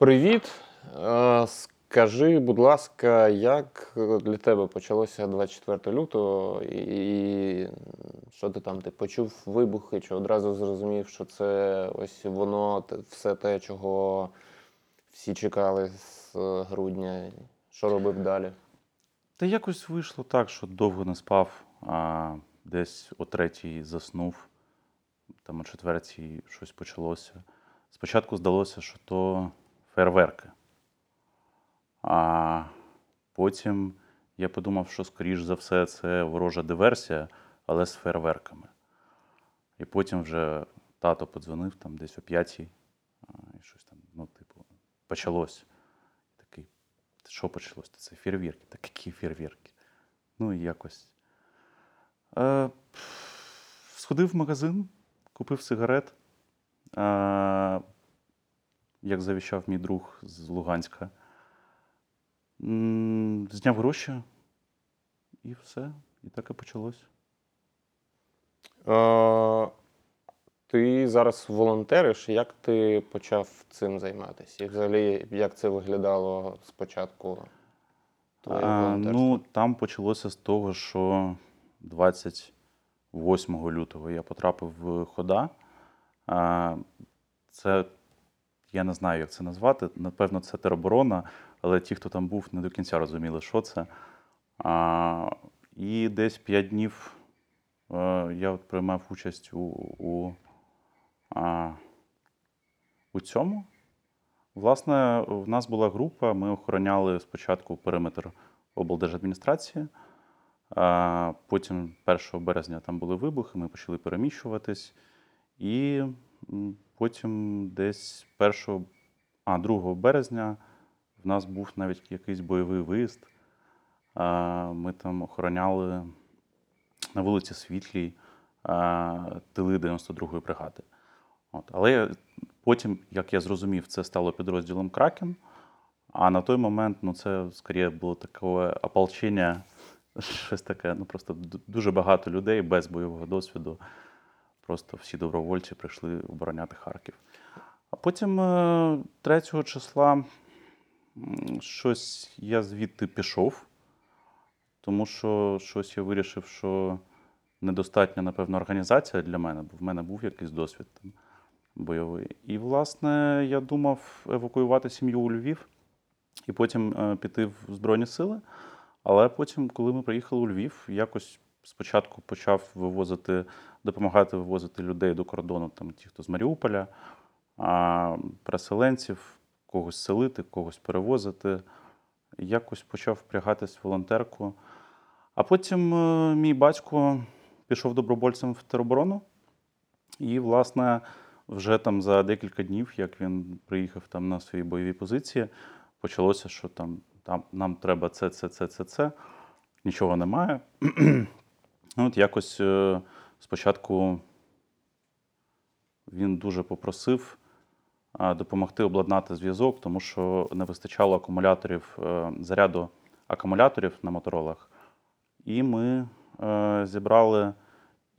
Привіт. Е, Скажи, будь ласка, як для тебе почалося 24 лютого, і що ти там ти почув вибухи, чи одразу зрозумів, що це ось воно, все те, чого всі чекали з грудня. Що робив далі? Та якось вийшло так, що довго не спав, а десь о третій заснув, там о четвертій щось почалося. Спочатку здалося, що то фейерверки. А потім я подумав, що, скоріш за все, це ворожа диверсія, але з фейерверками. І потім вже тато подзвонив там десь о п'ятій, і щось там, ну, типу, почалось. Такий, що почалось? Це фейерверки. Та які фейерверки? Ну і якось. Е, сходив в магазин, купив сигарет. Е, як завіщав мій друг з Луганська. Зняв гроші, і все. І так і почалось. Е, Ти зараз волонтериш. Як ти почав цим займатися? І взагалі, як це виглядало спочатку? А, ну, там почалося з того, що 28 лютого я потрапив в хода. А, це я не знаю, як це назвати. Напевно, це тероборона, але ті, хто там був, не до кінця розуміли, що це. А, і десь 5 днів е, я от приймав участь у, у, а, у цьому. Власне, в нас була група, ми охороняли спочатку периметр облдержадміністрації. а Потім 1 березня там були вибухи, ми почали переміщуватись. І потім десь 1, а 2 березня в нас був навіть якийсь бойовий виїзд. Ми там охороняли на вулиці Світлій тили 92-ї бригади. От. Але потім, як я зрозумів, це стало підрозділом Кракен. А на той момент ну, це скоріше було таке ополчення, щось таке. Ну, просто дуже багато людей без бойового досвіду. Просто всі добровольці прийшли обороняти Харків. А потім е, 3 числа щось я звідти пішов, тому що щось я вирішив, що недостатня, напевно, організація для мене, бо в мене був якийсь досвід там, бойовий. І, власне, я думав евакуювати сім'ю у Львів і потім е, піти в Збройні Сили. Але потім, коли ми приїхали у Львів, якось спочатку почав вивозити, допомагати вивозити людей до кордону, там ті, хто з Маріуполя, а, переселенців, когось селити, когось перевозити. Якось почав впрягатись в волонтерку. А потім е, мій батько пішов добровольцем в тероборону. І, власне, вже там за декілька днів, як він приїхав там на свої бойові позиції, почалося, що там, там нам треба це, це, це, це, це. Нічого немає. От якось е, спочатку він дуже попросив допомогти обладнати зв'язок, тому що не вистачало акумуляторів, е, заряду акумуляторів на моторолах. І ми е, зібрали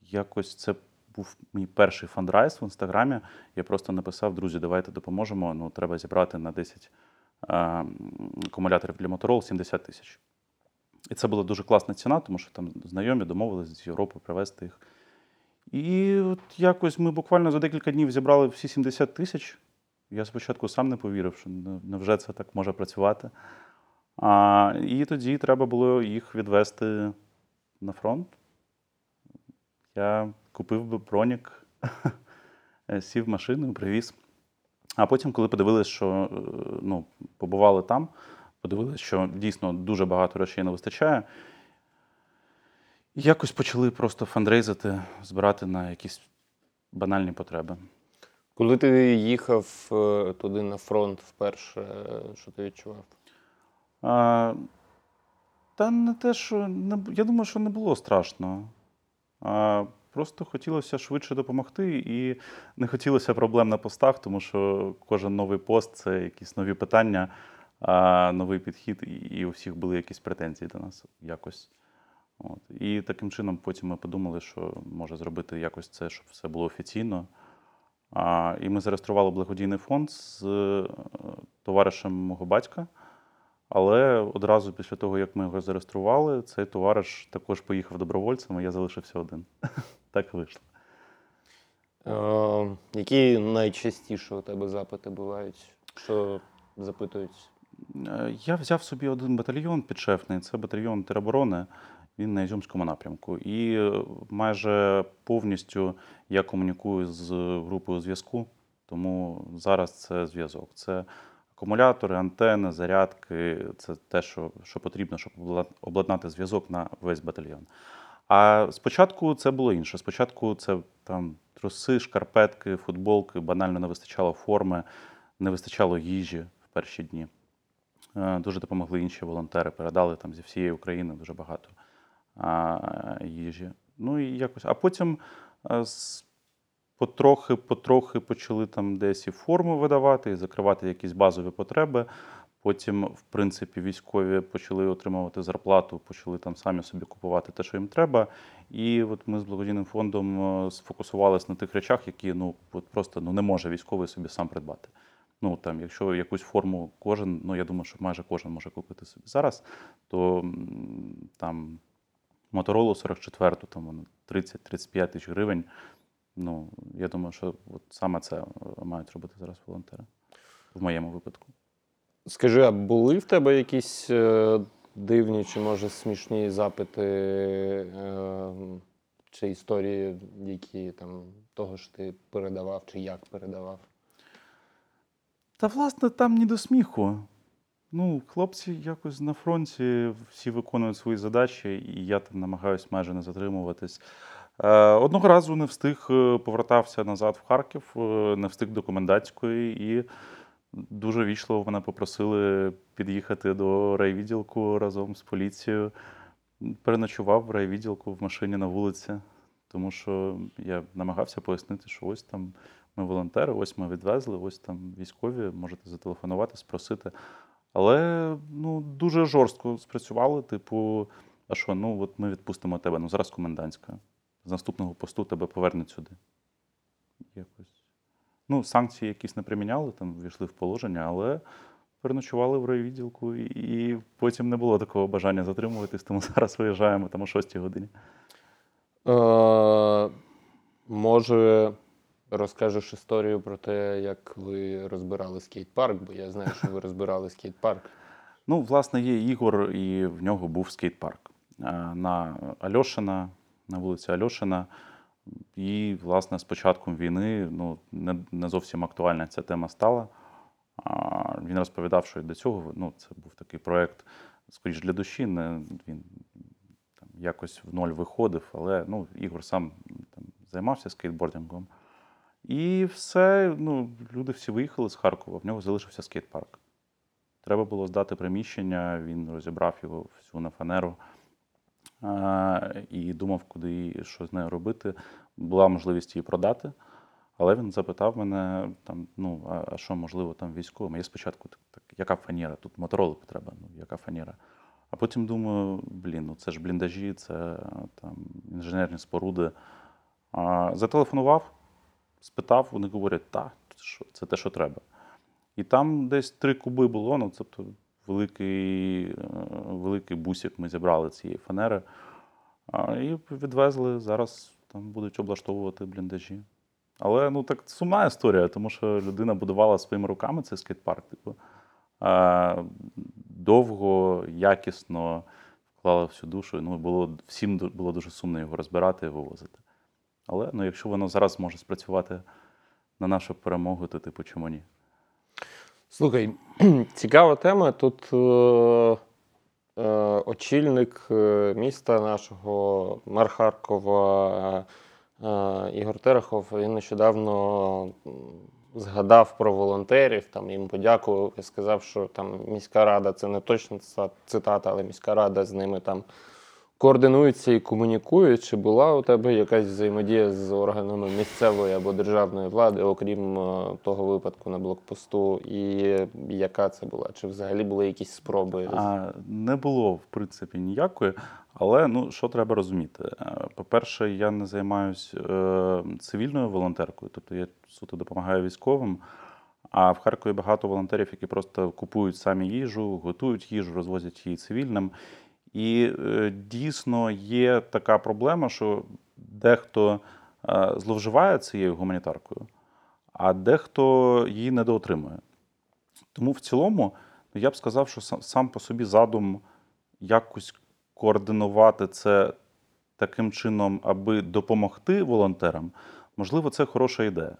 якось це був мій перший фандрайз в інстаграмі. Я просто написав: друзі, давайте допоможемо. Ну, треба зібрати на 10 е, акумуляторів для Motorola 70 тисяч. І це була дуже класна ціна, тому що там знайомі домовилися з Європи привезти їх. І от якось ми буквально за декілька днів зібрали всі 70 тисяч. Я спочатку сам не повірив, що невже це так може працювати. А, і тоді треба було їх відвести на фронт. Я купив би бронік, сів в машину, привіз. А потім, коли подивилися, що е, ну, побували там, подивилися, що дійсно дуже багато речей не вистачає. Якось почали просто фандрейзити, збирати на якісь банальні потреби. Коли ти їхав е, туди на фронт вперше, е, що ти відчував? А, та не те, що не, я думаю, що не було страшно. А, просто хотілося швидше допомогти, і не хотілося проблем на постах, тому що кожен новий пост це якісь нові питання, а, новий підхід, і у всіх були якісь претензії до нас якось. От. І таким чином потім ми подумали, що може зробити якось це, щоб все було офіційно. А, і ми зареєстрували благодійний фонд з е, товаришем мого батька. Але одразу після того, як ми його зареєстрували, цей товариш також поїхав добровольцем, а я залишився один. Так вийшло. Е, які найчастіше у тебе запити бувають? Що запитують? Е, Я взяв собі один батальйон підшефний, це батальйон тероборони. Він на Ізюмському напрямку. І е, майже повністю я комунікую з групою зв'язку, тому зараз це зв'язок. Це акумулятори, антени, зарядки це те, що, що потрібно, щоб обладнати зв'язок на весь батальйон. А спочатку це було інше. Спочатку це там труси, шкарпетки, футболки, банально не вистачало форми, не вистачало їжі в перші дні. Е, Дуже допомогли інші волонтери, передали там зі всієї України дуже багато їжі. Ну і якось. А потім е, потрохи, потрохи почали там десь і форму видавати, і закривати якісь базові потреби. Потім, в принципі, військові почали отримувати зарплату, почали там самі собі купувати те, що їм треба. І от ми з благодійним фондом е, сфокусувалися на тих речах, які ну от просто ну не може військовий собі сам придбати. Ну там, якщо якусь форму кожен, ну я думаю, що майже кожен може купити собі зараз, то там Моторолу 44, там 30-35 тисяч гривень. Ну, я думаю, що от саме це е, мають робити зараз волонтери в моєму випадку. Скажи, а були в тебе якісь е, дивні чи може смішні запити е, чи історії, які там того ж ти передавав, чи як передавав? Та, власне, там ні до сміху. Ну, хлопці якось на фронті всі виконують свої задачі, і я там намагаюся майже не затримуватись. Е, Одного разу не встиг, е, повертався назад в Харків, е, не встиг до комендантської, і дуже вічливо мене попросили під'їхати до райвідділку разом з поліцією. Переночував в райвідділку в машині на вулиці, тому що я намагався пояснити, що ось там ми волонтери, ось ми відвезли, ось там військові, можете зателефонувати, спросити. Але ну, дуже жорстко спрацювали. Типу, а що, ну от ми відпустимо тебе. Ну зараз комендантська. З наступного посту тебе повернуть сюди. Якось. Ну, санкції якісь не приміняли, там ввійшли в положення, але переночували в райвідділку, і, потім не було такого бажання затримуватись, тому зараз виїжджаємо там о 6 годині. Е, може, розкажеш історію про те, як ви розбирали скейт-парк, бо я знаю, що ви розбирали скейт-парк. Ну, власне, є Ігор, і в нього був скейт-парк на Альошина, на вулиці Альошина. І, власне, з початком війни ну, не, не зовсім актуальна ця тема стала. Він розповідав, що і до цього ну, це був такий проєкт, скоріш для душі. Не, він там, якось в ноль виходив, але ну, Ігор сам там, займався скейтбордингом. І все, ну, люди всі виїхали з Харкова, в нього залишився скейт-парк. Треба було здати приміщення, він розібрав його всю на фанеру а, і думав, куди що з нею робити. Була можливість її продати, але він запитав мене, там, ну, а, що можливо там військовим. Я спочатку так, так, яка фанера? Тут мотороли треба, ну, яка фанера. А потім думаю, блін, ну це ж бліндажі, це там інженерні споруди. А, зателефонував, спитав, вони говорять, так, це те, що треба. І там десь три куби було, ну тобто великий, е, великий бусик ми зібрали цієї фанери. І відвезли. Зараз там будуть облаштовувати бліндажі. Але ну так сумна історія, тому що людина будувала своїми руками цей скейт-парк. Типу, довго, якісно вклала всю душу. Ну, було, всім було дуже сумно його розбирати і вивозити. Але ну, якщо воно зараз може спрацювати на нашу перемогу, то типу чому ні? Слухай, цікава тема. Тут е, е, очільник е, міста нашого, мер Харкова е, Ігор Терехов, він нещодавно згадав про волонтерів, там їм подякував і сказав, що там міська рада, це не точно цитата, але міська рада з ними там координується і комунікує. Чи була у тебе якась взаємодія з органами місцевої або державної влади, окрім е, того випадку на блокпосту, і яка це була? Чи взагалі були якісь спроби? А, не було, в принципі, ніякої. Але ну, що треба розуміти? Е, По-перше, я не займаюся е, цивільною волонтеркою, тобто я суто допомагаю військовим. А в Харкові багато волонтерів, які просто купують самі їжу, готують їжу, розвозять її цивільним. І е, дійсно є така проблема, що дехто е, зловживає цією гуманітаркою, а дехто її недоотримує. Тому в цілому ну, я б сказав, що сам, по собі задум якось координувати це таким чином, аби допомогти волонтерам, можливо, це хороша ідея.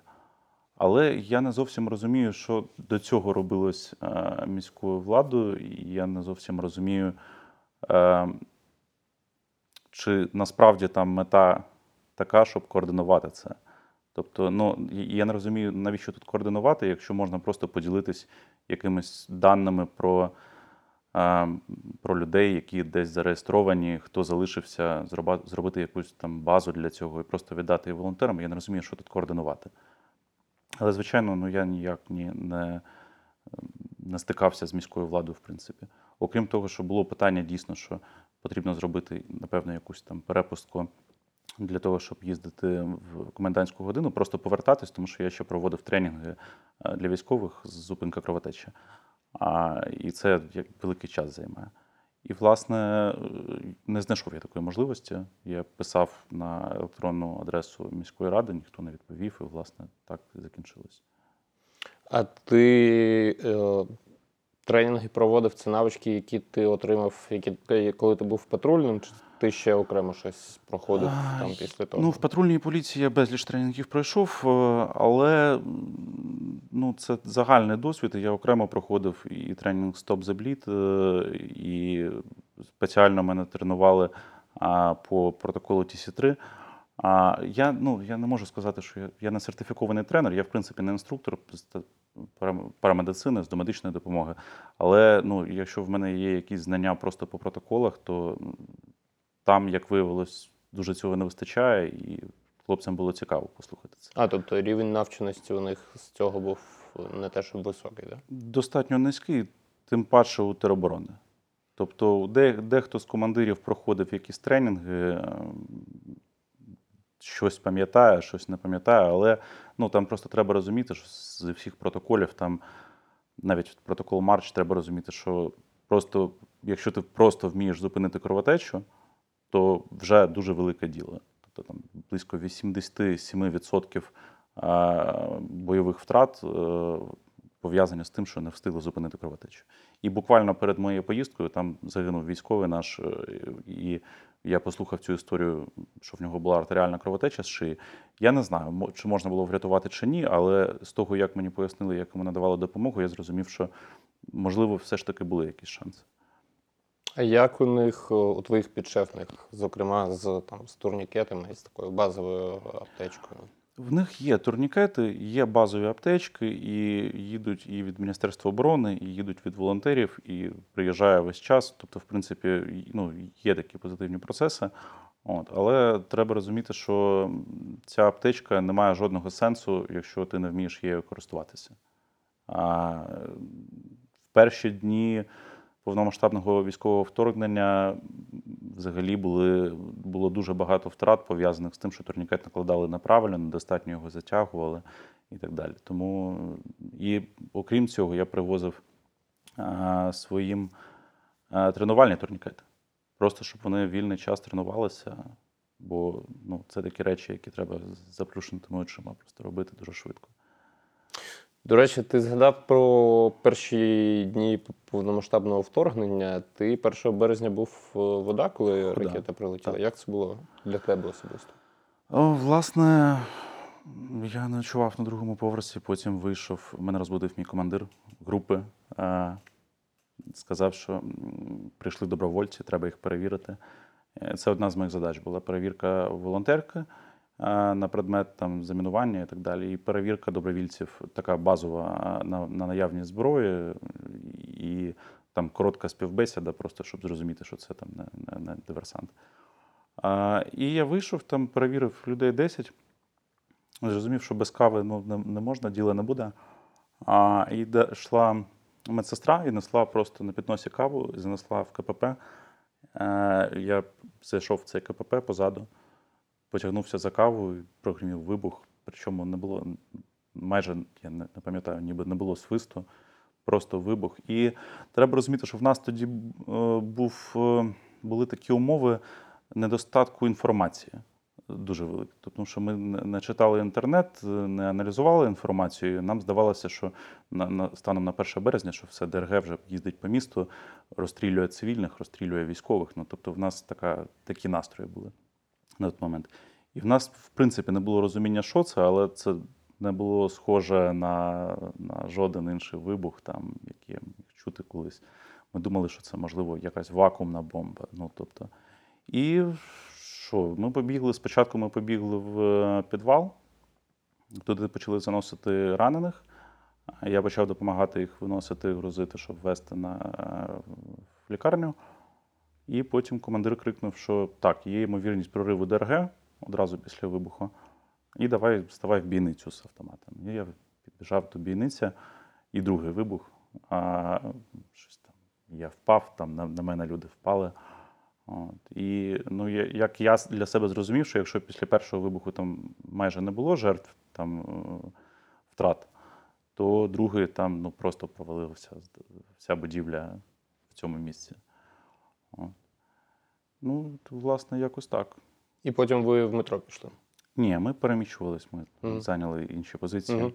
Але я не зовсім розумію, що до цього робилось е, міською владою, і я не зовсім розумію, чи насправді там мета така, щоб координувати це. Тобто, ну я не розумію, навіщо тут координувати, якщо можна просто поділитись якимись даними про, е, про людей, які десь зареєстровані, хто залишився, зробити якусь там базу для цього і просто віддати її волонтерам. Я не розумію, що тут координувати. Але, звичайно, ну я ніяк ні, не, не стикався з міською владою, в принципі. Окрім того, що було питання дійсно, що потрібно зробити, напевно, якусь там перепустку для того, щоб їздити в комендантську годину, просто повертатись, тому що я ще проводив тренінги е, для військових з зупинка кровотечі. А, і це як великий час займає. І, власне, не знайшов я такої можливості. Я писав на електронну адресу міської ради, ніхто не відповів, і, власне, так закінчилось. А ти е, тренінги проводив це навички, які ти отримав, які, коли ти був патрульним, чи ти ще окремо щось проходив там після того? Ну, в патрульній поліції я безліч тренінгів пройшов, е, але ну, це загальний досвід. Я окремо проходив і тренінг Stop the Bleed, е, і спеціально мене тренували по протоколу TC3. А я, ну, я не можу сказати, що я, я не сертифікований тренер, я, в принципі, не інструктор парамедицини, з домедичної допомоги. Але ну, якщо в мене є якісь знання просто по протоколах, то там, як виявилось, дуже цього не вистачає, і хлопцям було цікаво послухати це. А, тобто рівень навченості у них з цього був не те, щоб високий, так? Достатньо низький, тим паче у тероборони. Тобто, де, дехто з командирів проходив якісь тренінги, ем, щось пам'ятає, щось не пам'ятає, але ну, там просто треба розуміти, що з всіх протоколів, там, навіть протокол Марч, треба розуміти, що просто, якщо ти просто вмієш зупинити кровотечу, то вже дуже велике діло. Тобто там близько 87% а, бойових втрат е, пов'язані з тим, що не встигли зупинити кровотечу. І буквально перед моєю поїздкою там загинув військовий наш, е, і я послухав цю історію, що в нього була артеріальна кровотеча з шиї. Я не знаю, чи можна було врятувати чи ні, але з того, як мені пояснили, як йому надавали допомогу, я зрозумів, що можливо все ж таки були якісь шанси. А як у них, е, у твоїх підшефних, зокрема з, там, з турнікетами і з такою базовою аптечкою? В них є турнікети, є базові аптечки, і їдуть і від Міністерства оборони, і їдуть від волонтерів, і приїжджає весь час. Тобто, в принципі, ну, є такі позитивні процеси. От, але треба розуміти, що ця аптечка не має жодного сенсу, якщо ти не вмієш її користуватися. А в перші дні повномасштабного військового вторгнення взагалі були, було дуже багато втрат, пов'язаних з тим, що турнікет накладали неправильно, недостатньо його затягували і так далі. Тому і окрім цього, я привозив а, своїм а, тренувальні турнікети. Просто щоб вони вільний час тренувалися, бо ну, це такі речі, які треба заплющеними очима просто робити дуже швидко. До речі, ти згадав про перші дні повномасштабного вторгнення. Ти 1 березня був е, вода, коли Вода, ракета прилетіла. так. Як це було для тебе особисто? О, власне, я ночував на другому поверсі, потім вийшов. Мене розбудив мій командир групи. е, Сказав, що прийшли добровольці, треба їх перевірити. Е, Це одна з моїх задач була перевірка волонтерки на предмет там, замінування і так далі. І перевірка добровільців, така базова е, на, на наявність зброї, і там коротка співбесіда, просто щоб зрозуміти, що це там не, не, не диверсант. А, і я вийшов, там перевірив людей 10. Зрозумів, що без кави ну, не, не можна, діла не буде. А, і йшла медсестра і несла просто на підносі каву, занесла в КПП. Е, я зайшов в цей КПП позаду, потягнувся за кавою, прогримів вибух. Причому не було майже я не, пам'ятаю, ніби не було свисту, просто вибух. І треба розуміти, що в нас тоді е, був, е, були такі умови недостатку інформації. Дуже великі. Тому що ми не читали інтернет, е, не аналізували інформацію. Нам здавалося, що на, на станом на 1 березня, що все ДРГ вже їздить по місту, розстрілює цивільних, розстрілює військових. Ну тобто, в нас така, такі настрої були на той момент. І в нас, в принципі, не було розуміння, що це, але це не було схоже на, на жоден інший вибух, там, який я міг чути колись. Ми думали, що це можливо якась вакуумна бомба. Ну, тобто, і що? Ми побігли. Спочатку ми побігли в е, підвал, туди почали заносити ранених. Я почав допомагати їх виносити, грузити, щоб вести на, е, в лікарню. І потім командир крикнув, що так, є ймовірність прориву ДРГ одразу після вибуху. І давай ставай в бійницю з автоматом. І я підбіжав до бійниці, і другий вибух. А, щось там, я впав, там на, на мене люди впали. От. І ну, як я для себе зрозумів, що якщо після першого вибуху там майже не було жертв там, е, втрат, то другий там ну, просто провалився вся будівля в цьому місці. От. Ну, то, власне, якось так. І потім ви в метро пішли. Ні, ми переміщувались, ми Мгм. зайняли інші позиції. Мгм.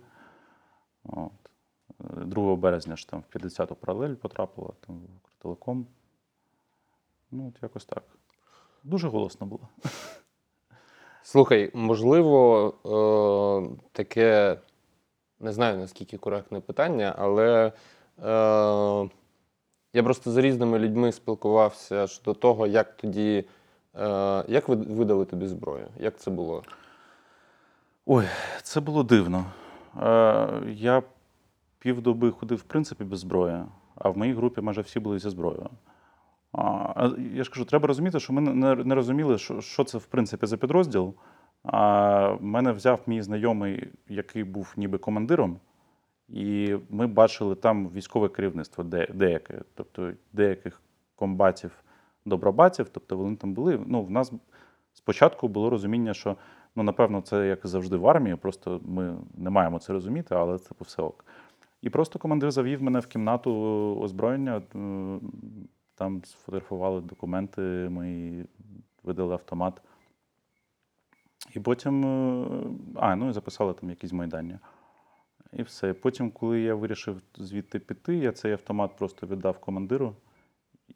От. Е, 2 березня ж там в 50-ту паралель потрапила, там в Укртелеком. Ну, от якось так. Дуже голосно було. Слухай, можливо, е, таке не знаю наскільки коректне питання, але е, я просто з різними людьми спілкувався щодо того, як тоді, е, як ви видали тобі зброю? Як це було? Ой, це було дивно. Е, я півдоби ходив, в принципі, без зброї, а в моїй групі майже всі були зі зброєю. А, я ж кажу, треба розуміти, що ми не, не розуміли, що, що це в принципі за підрозділ. А мене взяв мій знайомий, який був ніби командиром, і ми бачили там військове керівництво деяке, тобто деяких комбатів, добробатів, тобто вони там були. Ну, в нас спочатку було розуміння, що ну, напевно, це як завжди в армії, просто ми не маємо це розуміти, але це все ок. І просто командир завів мене в кімнату озброєння, е, там сфотографували документи, ми видали автомат. І потім, е, а, ну і записали там якісь майдання. І все. Потім, коли я вирішив звідти піти, я цей автомат просто віддав командиру,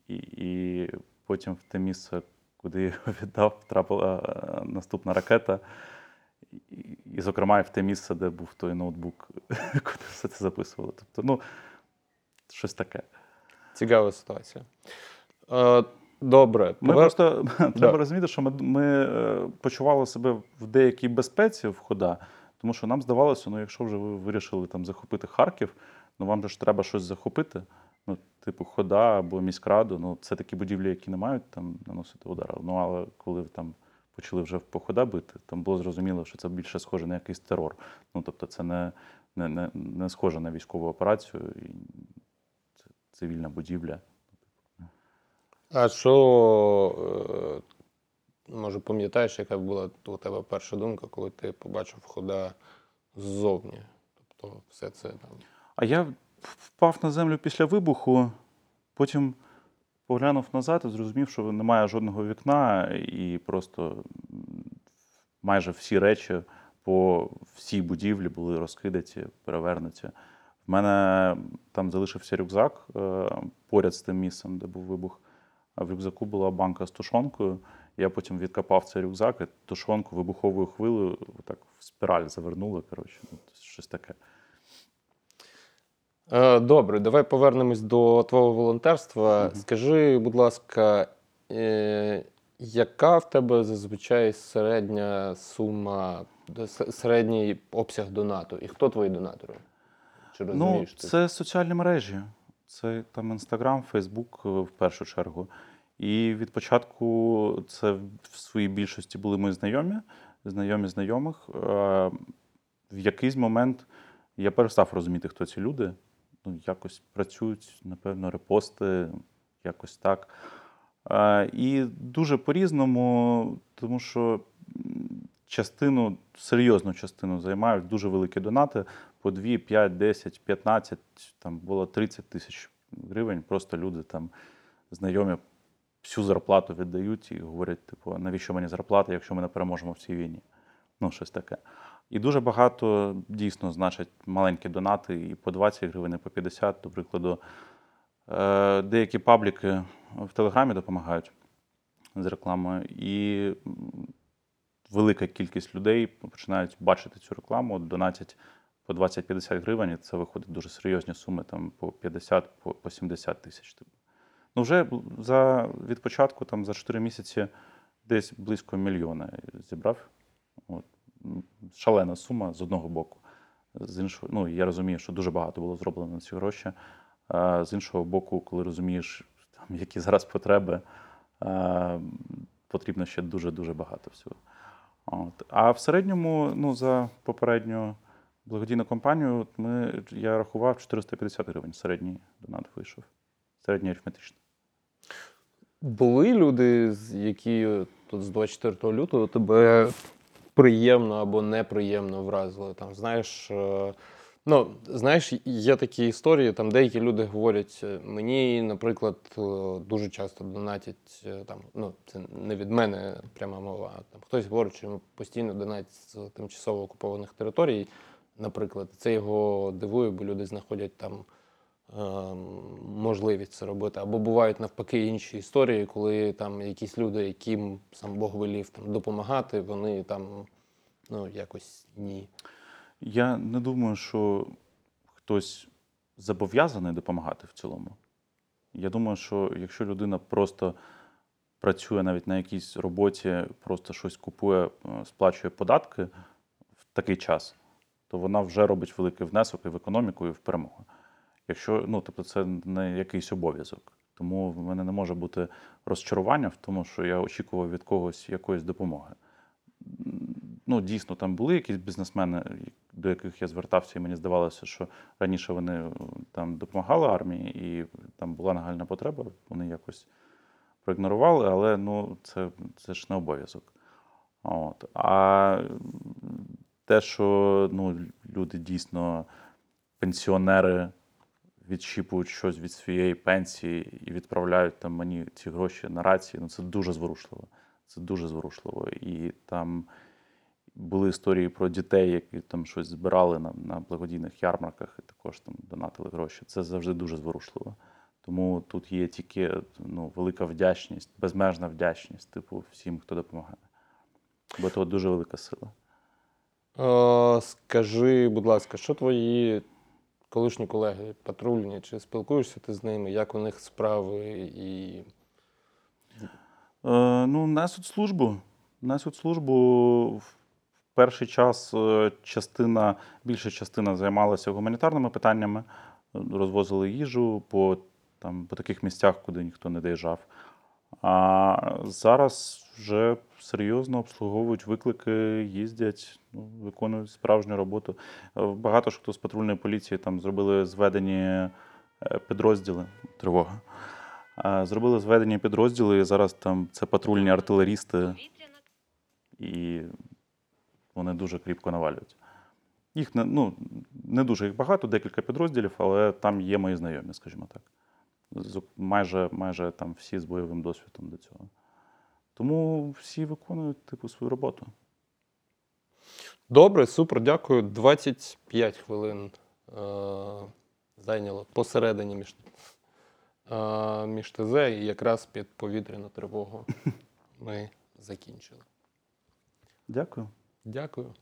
і, і потім в те місце, куди я його віддав, трапила е, наступна ракета. І, і, зокрема, в те місце, де був той ноутбук, куди все це записували. Тобто, ну, щось таке. Цікава ситуація. Е, добре. Ми повер- просто Да. треба розуміти, що ми, ми е, почували себе в деякій безпеці в хода, тому що нам здавалося, ну якщо вже ви вирішили там захопити Харків, ну вам же ж треба щось захопити. Ну, типу, хода або міськраду, ну це такі будівлі, які не мають там наносити удар. Ну але коли там почали вже по хода бити, там було зрозуміло, що це більше схоже на якийсь терор. Ну тобто, це не, не, не, не схоже на військову операцію, і це цивільна будівля. А що, е, може, пам'ятаєш, яка була у тебе перша думка, коли ти побачив хода ззовні? Тобто все це там. А я впав на землю після вибуху, потім поглянув назад і зрозумів, що немає жодного вікна, і просто майже всі речі по всій будівлі були розкидаті, перевернуті. В мене там залишився рюкзак е, поряд з тим місцем, де був вибух. А в рюкзаку була банка з тушонкою. Я потім відкопав цей рюкзак і тушонку вибуховою хвилею так в спіраль завернули. Коротше, ну, щось таке. Е, Добре, давай повернемось до твого волонтерства. Мгм. Скажи, будь ласка, е, яка в тебе зазвичай середня сума, с- середній обсяг донату? І хто твої донатори? Чи Ну, розумієш ти? це соціальні мережі. Це там Інстаграм, Фейсбук е, в першу чергу. І від початку це в своїй більшості були мої знайомі, знайомі знайомих. Е, В якийсь момент я перестав розуміти, хто ці люди. Ну, якось працюють, напевно, репости, якось так. Е, І дуже по-різному, тому що, частину, серйозну частину займають дуже великі донати по 2, 5, 10, 15, там було 30 тисяч гривень. Просто люди там знайомі всю зарплату віддають і говорять, типу, навіщо мені зарплата, якщо ми не переможемо в цій війні? Ну, щось таке. І дуже багато дійсно значать маленькі донати і по 20 гривень, і по 50, до прикладу. Е, Деякі пабліки в Телеграмі допомагають з рекламою, і велика кількість людей починають бачити цю рекламу, донатять по 20-50 гривень, і це виходить дуже серйозні суми, там по 50, по, по 70 тисяч. Ну, вже за, від початку, там, за 4 місяці, десь близько мільйона зібрав. От. Шалена сума з одного боку. З іншого, ну, я розумію, що дуже багато було зроблено на ці гроші. А з іншого боку, коли розумієш, там, які зараз потреби, а, потрібно ще дуже-дуже багато всього. От. А в середньому, ну, за попередню благодійну кампанію, от ми, я рахував 450 гривень. Середній донат вийшов. Середній арифметичний. Були люди, які тут з 24 лютого тебе приємно або неприємно вразили. Там, знаєш, е, ну, знаєш, є такі історії, там деякі люди говорять, е, мені, наприклад, е, дуже часто донатять, там, ну, це не від мене пряма мова, а там хтось говорить, що йому постійно донатять з тимчасово окупованих територій, наприклад. Це його дивує, бо люди знаходять там можливість це робити. Або бувають навпаки інші історії, коли там якісь люди, яким сам Бог велів там, допомагати, вони там ну, якось ні. Я не думаю, що хтось зобов'язаний допомагати в цілому. Я думаю, що якщо людина просто працює навіть на якійсь роботі, просто щось купує, е, сплачує податки в такий час, то вона вже робить великий внесок і в економіку, і в перемогу. Якщо ну, тобто це не якийсь обов'язок. Тому в мене не може бути розчарування в тому, що я очікував від когось якоїсь допомоги. Ну, дійсно, там були якісь бізнесмени, до яких я звертався, і мені здавалося, що раніше вони е, там допомагали армії, і там була нагальна потреба, вони якось проігнорували, але ну, це, це ж не обов'язок. От. А те, що ну, люди дійсно, пенсіонери відщіпують щось від своєї пенсії і відправляють там мені ці гроші на рації, ну це дуже зворушливо. Це дуже зворушливо. І там були історії про дітей, які там щось збирали на, на благодійних ярмарках і також там донатили гроші. Це завжди дуже зворушливо. Тому тут є тільки ну, велика вдячність, безмежна вдячність, типу, всім, хто допомагає. Бо це дуже велика сила. Е, скажи, будь ласка, що твої колишні колеги патрульні, чи спілкуєшся ти з ними, як у них справи і. Е, ну, несуть службу. Несуть службу. В перший час е, частина, більша частина займалася гуманітарними питаннями, е, розвозили їжу по, там, по таких місцях, куди ніхто не доїжджав. А зараз вже серйозно обслуговують виклики, їздять, ну, виконують справжню роботу. Е, Багато ж хто з патрульної поліції там зробили зведені е, підрозділи тривога. Зробили зведені підрозділи, і зараз там це патрульні артилерісти, і вони дуже кріпко навалюють. Їх не, ну, не дуже їх багато, декілька підрозділів, але там є мої знайомі, скажімо так. Майже, майже там всі з бойовим досвідом до цього. Тому всі виконують типу свою роботу. Добре, супер, дякую. 25 хвилин е, зайняло посередині між, е, між ТЗ і якраз під повітряну тривогу ми закінчили. Дякую. Дякую.